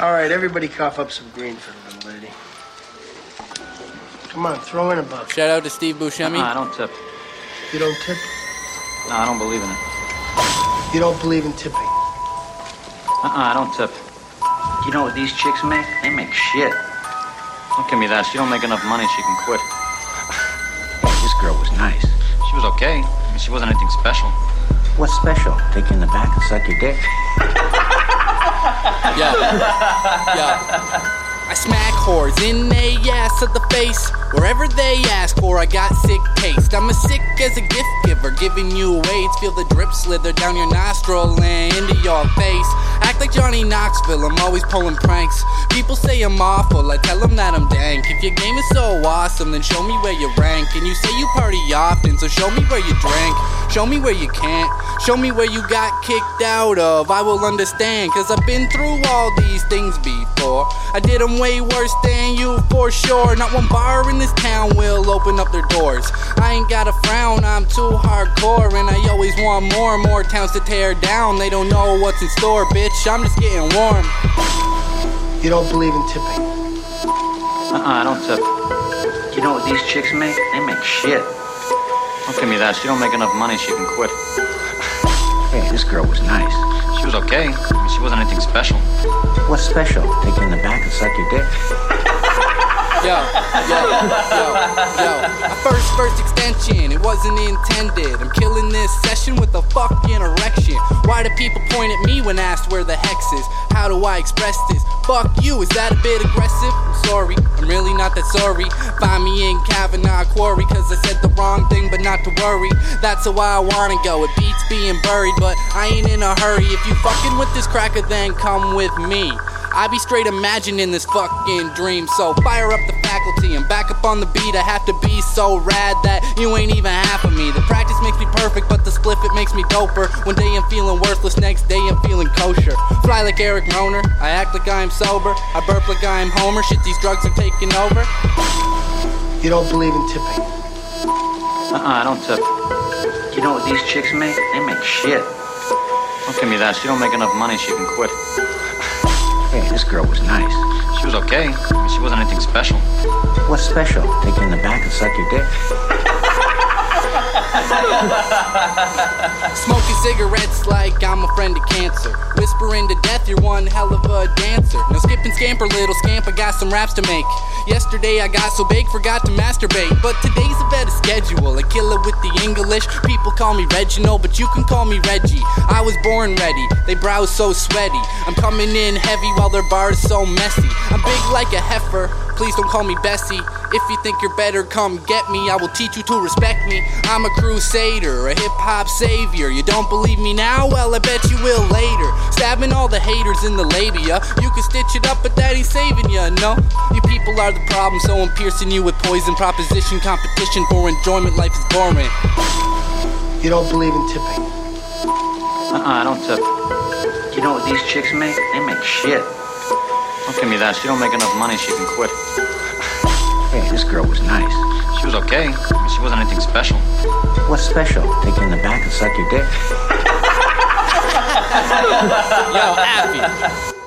All right, everybody cough up some green for the little lady. Come on, throw in a buck. Shout out to Steve Buscemi. Uh-uh, I don't tip. You don't tip? No, I don't believe in it. You don't believe in tipping? Uh-uh, I don't tip. You know what these chicks make? They make shit. Don't give me that. She don't make enough money. She can quit. This girl was nice. She was okay. I mean, she wasn't anything special. What's special? Take you in the back and suck your dick? Yo. I smack whores in they ass to the face. Wherever they ask for, I got sick taste. I'm as sick as a gift giver, giving you AIDS. Feel the drip slither down your nostril and into your face. Like Johnny Knoxville, I'm always pulling pranks. People say I'm awful, I tell them that I'm dank. If your game is so awesome, then show me where you rank. And you say you party often, so show me where you drank. Show me where you can't. Show me where you got kicked out of. I will understand, cause I've been through all these things before. I did them way worse than you for sure. Not one bar in this town will open up their doors. I ain't got a frown, I'm too hardcore. And I always want more and more towns to tear down. They don't know what's in store, bitch. I'm just getting warm. You don't believe in tipping? Uh-uh, I don't tip. You know what these chicks make? They make shit. Don't give me that. She don't make enough money. She can quit. Hey, this girl was nice. She was okay. I mean, she wasn't anything special. What's special? Take you in the back and suck your dick? Yo, yo, yo, yo. My first, first extension, it wasn't intended. I'm killing this session with a fucking erection. Why do people point at me when asked where the hex is? How do I express this? Fuck you, is that a bit aggressive? I'm sorry, I'm really not that sorry. Find me in Kavanaugh Quarry, cause I said the wrong thing, but not to worry. That's how I wanna go. It beats being buried, but I ain't in a hurry. If you fucking with this cracker, then come with me. I be straight imagining this fucking dream. So fire up the faculty and back up on the beat. I have to be so rad that you ain't even half of me. The practice makes me perfect, but the spliff it makes me doper. One day I'm feeling worthless, next day I'm feeling kosher. Fly like Erik Roner, I act like I'm sober. I burp like I'm Homer. Shit, these drugs are taking over. You don't believe in tipping? Uh-uh, I don't tip. You know what these chicks make? They make shit. Don't give me that. She don't make enough money. She can quit. Hey, this girl was nice. She was okay. She wasn't anything special. What's special? Take you in the back and suck your dick? Smoking cigarettes like I'm a friend of cancer. Whispering to death, you're one hell of a dancer. No skip and scamper, little scamp, I got some raps to make. Yesterday I got so big, forgot to masturbate. But today's a better schedule. I kill it with the English. People call me Reginald, but you can call me Reggie. I was born ready, they brows so sweaty. I'm coming in heavy while their bars so messy. I'm big like a heifer, please don't call me Bessie. If you think you're better, come get me. I will teach you to respect me. I'm a crusader, a hip hop savior. You don't believe me now? Well, I bet you will later. Stabbing all the haters in the labia. You can stitch it up, but that ain't saving ya. No, you people are the problem, so I'm piercing you with poison. Proposition, competition for enjoyment. Life is boring. You don't believe in tipping? Uh-uh, I don't tip. You know what these chicks make? They make shit. Don't give me that. She don't make enough money. She can quit. Hey, this girl was nice. She was okay. She wasn't anything special. What's special? Take you in the back and suck your dick? Yo, Affy.